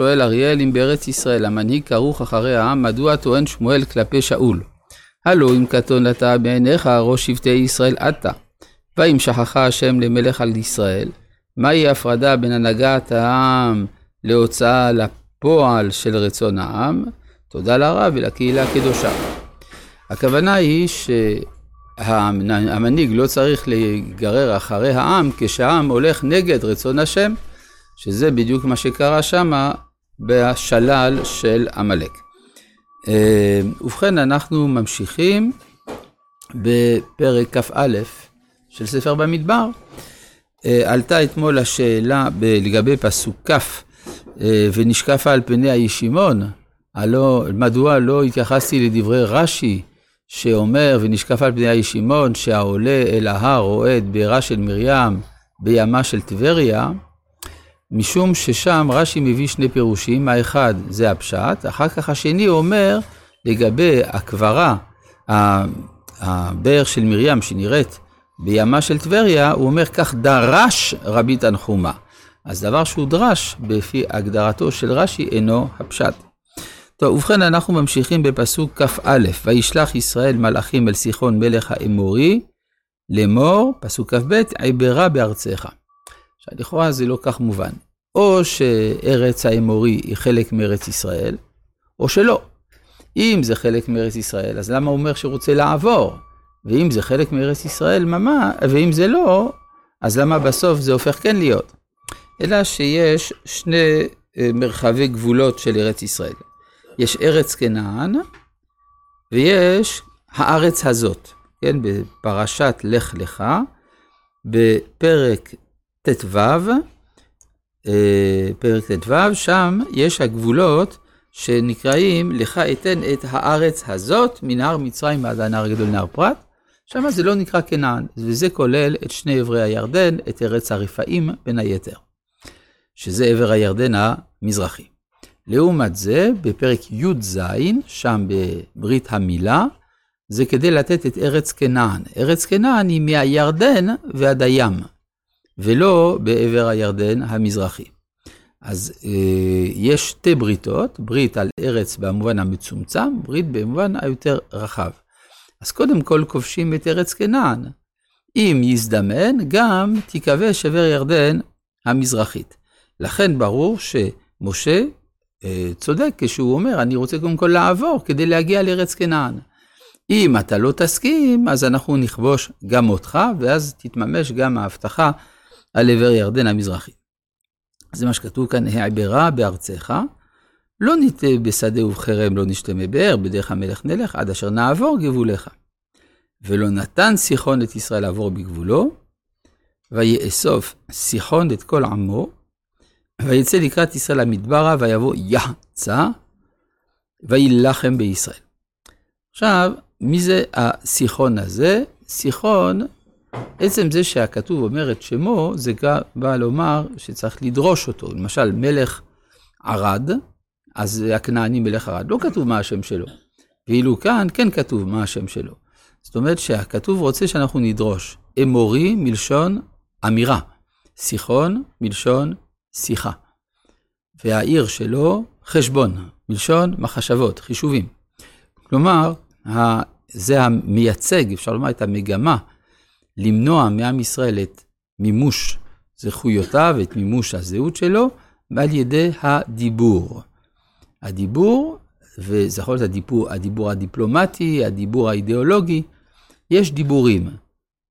שואל אריאל אם בארץ ישראל המנהיג כרוך אחרי העם, מדוע טוען שמואל כלפי שאול? הלא אם קטון אתה בעיניך ראש שבטי ישראל אתה. ואם שכחה השם למלך על ישראל, מהי הפרדה בין הנהגת העם להוצאה לפועל של רצון העם? תודה לרב ולקהילה הקדושה. הכוונה היא שהמנהיג לא צריך להיגרר אחרי העם כשהעם הולך נגד רצון השם, שזה בדיוק מה שקרה שמה בשלל של עמלק. אה, ובכן, אנחנו ממשיכים בפרק כ"א של ספר במדבר. אה, עלתה אתמול השאלה לגבי פסוק כ', אה, ונשקף על פני הישימון, הלא, מדוע לא התייחסתי לדברי רש"י, שאומר, ונשקף על פני הישימון, שהעולה אל ההר את בירה של מרים בימה של טבריה, משום ששם רש"י מביא שני פירושים, האחד זה הפשט, אחר כך השני אומר לגבי הקברה, הבאר של מרים שנראית בימה של טבריה, הוא אומר כך דרש רבי תנחומה. אז דבר שהוא דרש, לפי הגדרתו של רש"י, אינו הפשט. טוב, ובכן אנחנו ממשיכים בפסוק כ"א, וישלח ישראל מלאכים אל סיחון מלך האמורי, לאמור, פסוק כ"ב, עברה בארצך. עכשיו, לכאורה זה לא כך מובן. או שארץ האמורי היא חלק מארץ ישראל, או שלא. אם זה חלק מארץ ישראל, אז למה הוא אומר שרוצה לעבור? ואם זה חלק מארץ ישראל, ממש, ואם זה לא, אז למה בסוף זה הופך כן להיות? אלא שיש שני אה, מרחבי גבולות של ארץ ישראל. יש ארץ כנען, ויש הארץ הזאת, כן, בפרשת לך לך, בפרק ט"ו, אה, פרק ט"ו, שם יש הגבולות שנקראים, לך אתן את הארץ הזאת, מנהר מצרים עד הנהר הגדול נהר פרת. שם זה לא נקרא כנען, וזה כולל את שני עברי הירדן, את ארץ הרפאים בין היתר, שזה עבר הירדן המזרחי. לעומת זה, בפרק י"ז, שם בברית המילה, זה כדי לתת את ארץ כנען. ארץ כנען היא מהירדן ועד הים, ולא בעבר הירדן המזרחי. אז אה, יש שתי בריתות, ברית על ארץ במובן המצומצם, ברית במובן היותר רחב. אז קודם כל כובשים את ארץ כנען. אם יזדמן, גם תיכבש עבר ירדן המזרחית. לכן ברור שמשה אה, צודק כשהוא אומר, אני רוצה קודם כל לעבור כדי להגיע לארץ כנען. אם אתה לא תסכים, אז אנחנו נכבוש גם אותך, ואז תתממש גם ההבטחה על עבר ירדן המזרחי. זה מה שכתוב כאן, העברה בארצך, לא ניטה בשדה ובחרם לא נשתה מבאר, בדרך המלך נלך, עד אשר נעבור גבוליך. ולא נתן סיחון את ישראל לעבור בגבולו, ויאסוף סיחון את כל עמו, ויצא לקראת ישראל המדברה, ויבוא יחצה, ויילחם בישראל. עכשיו, מי זה הסיחון הזה? סיחון, עצם זה שהכתוב אומר את שמו, זה בא לומר שצריך לדרוש אותו. למשל, מלך ערד, אז הכנעני מלך ערד, לא כתוב מה השם שלו. ואילו כאן כן כתוב מה השם שלו. זאת אומרת שהכתוב רוצה שאנחנו נדרוש. אמורי מלשון אמירה, סיחון מלשון שיחה. והעיר שלו חשבון, מלשון מחשבות, חישובים. כלומר, זה המייצג, אפשר לומר, את המגמה למנוע מעם ישראל את מימוש זכויותיו, את מימוש הזהות שלו, על ידי הדיבור. הדיבור, וזה יכול להיות הדיבור, הדיבור הדיפלומטי, הדיבור האידיאולוגי, יש דיבורים.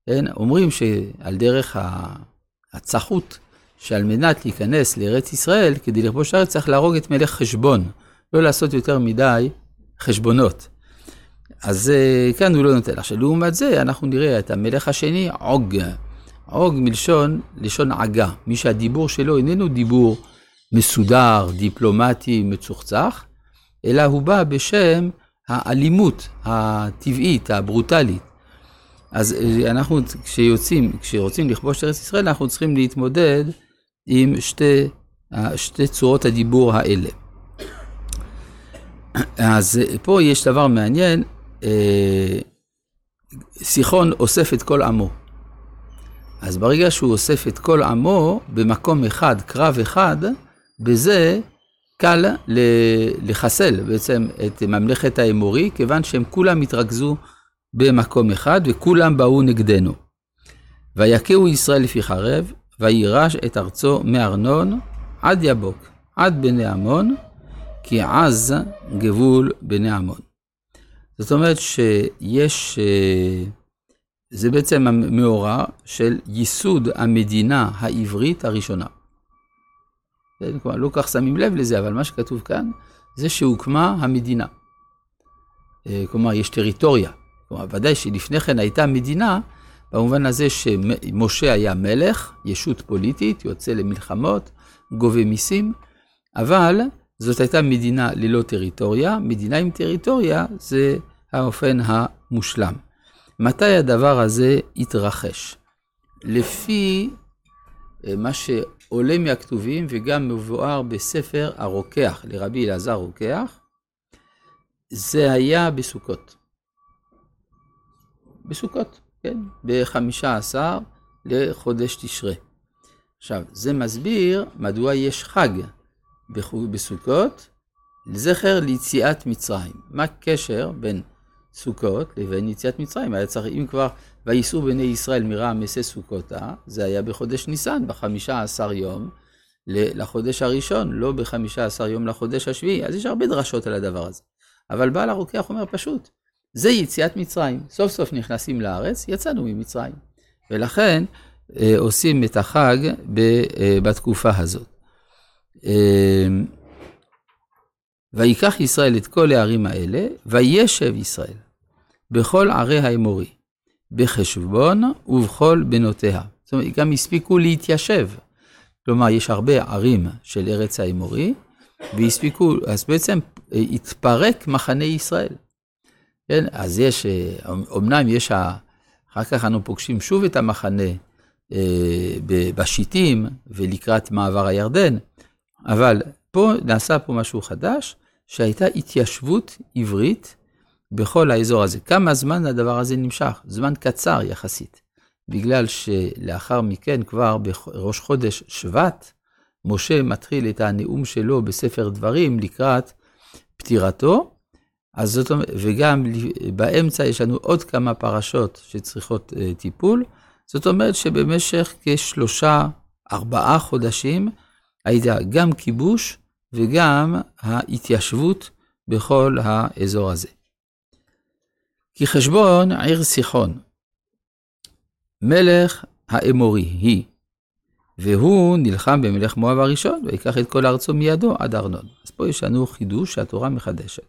כן? אומרים שעל דרך הצחות, שעל מנת להיכנס לארץ ישראל, כדי לכבוש הארץ צריך להרוג את מלך חשבון, לא לעשות יותר מדי חשבונות. אז אה, כאן הוא לא נותן. עכשיו, לעומת זה, אנחנו נראה את המלך השני, עוג. עוג מלשון, לשון עגה. מי שהדיבור שלו איננו דיבור מסודר, דיפלומטי, מצוחצח, אלא הוא בא בשם האלימות הטבעית, הברוטלית. אז אה, אנחנו, כשיוצאים, כשרוצים לכבוש ארץ ישראל, אנחנו צריכים להתמודד עם שתי, שתי צורות הדיבור האלה. אז פה יש דבר מעניין, אה, סיחון אוסף את כל עמו. אז ברגע שהוא אוסף את כל עמו במקום אחד, קרב אחד, בזה קל לחסל בעצם את ממלכת האמורי, כיוון שהם כולם התרכזו במקום אחד וכולם באו נגדנו. ויכהו ישראל לפי חרב, וירש את ארצו מארנון עד יבוק, עד בני עמון, כי עז גבול בני עמון. זאת אומרת שיש, אה, זה בעצם המאורע של ייסוד המדינה העברית הראשונה. כן, כלומר, לא כך שמים לב לזה, אבל מה שכתוב כאן, זה שהוקמה המדינה. אה, כלומר, יש טריטוריה. כלומר, ודאי שלפני כן הייתה מדינה, במובן הזה שמשה היה מלך, ישות פוליטית, יוצא למלחמות, גובה מיסים, אבל זאת הייתה מדינה ללא טריטוריה, מדינה עם טריטוריה זה האופן המושלם. מתי הדבר הזה התרחש? לפי אה, מה שעולה מהכתובים וגם מבואר בספר הרוקח לרבי אלעזר רוקח, זה היה בסוכות. בסוכות, כן, בחמישה עשר לחודש תשרה. עכשיו, זה מסביר מדוע יש חג בסוכות לזכר ליציאת מצרים. מה הקשר בין סוכות לבין יציאת מצרים? היה צריך, אם כבר, וייסעו בני ישראל מרעם מסי סוכותה, זה היה בחודש ניסן, בחמישה עשר יום לחודש הראשון, לא בחמישה עשר יום לחודש השביעי. אז יש הרבה דרשות על הדבר הזה. אבל בעל הרוקח אומר פשוט, זה יציאת מצרים. סוף סוף נכנסים לארץ, יצאנו ממצרים. ולכן אה, עושים את החג אה, בתקופה הזאת. אה, ויקח ישראל את כל הערים האלה, וישב ישראל בכל ערי האמורי, בחשבון ובכל בנותיה. זאת אומרת, גם הספיקו להתיישב. כלומר, יש הרבה ערים של ארץ האמורי, והספיקו, אז בעצם התפרק מחנה ישראל. כן, אז יש, אמנם יש, אחר כך אנו פוגשים שוב את המחנה אה, בשיטים ולקראת מעבר הירדן, אבל פה נעשה פה משהו חדש, שהייתה התיישבות עברית בכל האזור הזה. כמה זמן הדבר הזה נמשך? זמן קצר יחסית, בגלל שלאחר מכן, כבר בראש חודש שבט, משה מתחיל את הנאום שלו בספר דברים לקראת פטירתו, אז זאת אומרת, וגם באמצע יש לנו עוד כמה פרשות שצריכות uh, טיפול. זאת אומרת שבמשך כשלושה, ארבעה חודשים הייתה גם כיבוש וגם ההתיישבות בכל האזור הזה. כי חשבון עיר סיחון, מלך האמורי היא, והוא נלחם במלך מואב הראשון, ויקח את כל ארצו מידו עד ארנון. אז פה יש לנו חידוש שהתורה מחדשת.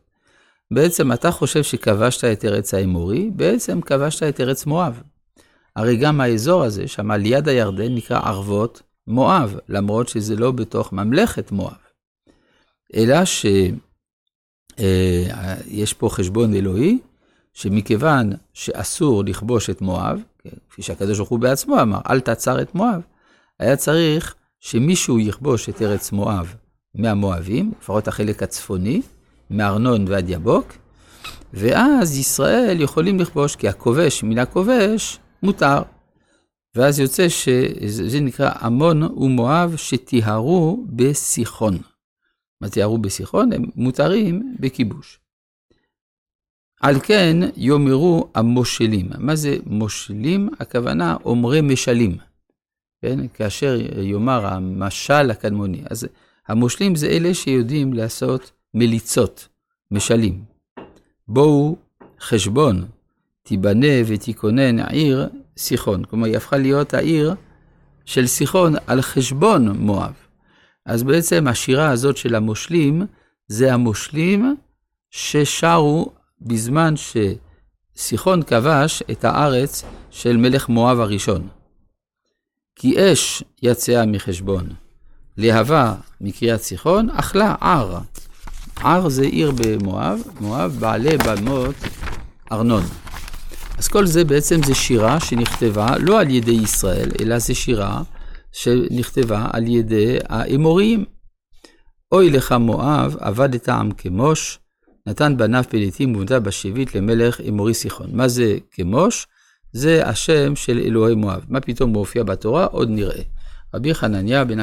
בעצם אתה חושב שכבשת את ארץ האמורי, בעצם כבשת את ארץ מואב. הרי גם האזור הזה, שם על יד הירדן, נקרא ערבות מואב, למרות שזה לא בתוך ממלכת מואב. אלא שיש אה, פה חשבון אלוהי, שמכיוון שאסור לכבוש את מואב, כפי שהקדוש ברוך הוא בעצמו אמר, אל תעצר את מואב, היה צריך שמישהו יכבוש את ארץ מואב מהמואבים, לפחות החלק הצפוני, מארנון ועד יבוק, ואז ישראל יכולים לכבוש, כי הכובש מן הכובש מותר. ואז יוצא שזה נקרא עמון ומואב שטיהרו בסיחון. מה טיהרו בסיחון? הם מותרים בכיבוש. על כן יאמרו המושלים. מה זה מושלים? הכוונה אומרי משלים. כן? כאשר יאמר המשל הקדמוני. אז המושלים זה אלה שיודעים לעשות מליצות, משלים. בואו חשבון, תיבנה ותיכונן עיר סיחון. כלומר, היא הפכה להיות העיר של סיחון על חשבון מואב. אז בעצם השירה הזאת של המושלים, זה המושלים ששרו בזמן שסיחון כבש את הארץ של מלך מואב הראשון. כי אש יצאה מחשבון, להבה מקריאת סיחון, אכלה ער. ער זה עיר במואב, מואב בעלי במות ארנון. אז כל זה בעצם זה שירה שנכתבה לא על ידי ישראל, אלא זה שירה שנכתבה על ידי האמוריים. אוי לך מואב, עבדת עם כמוש, נתן בניו פליטים ובנתה בשבית למלך אמורי סיחון. מה זה כמוש? זה השם של אלוהי מואב. מה פתאום מופיע בתורה? עוד נראה. רבי חנניה בן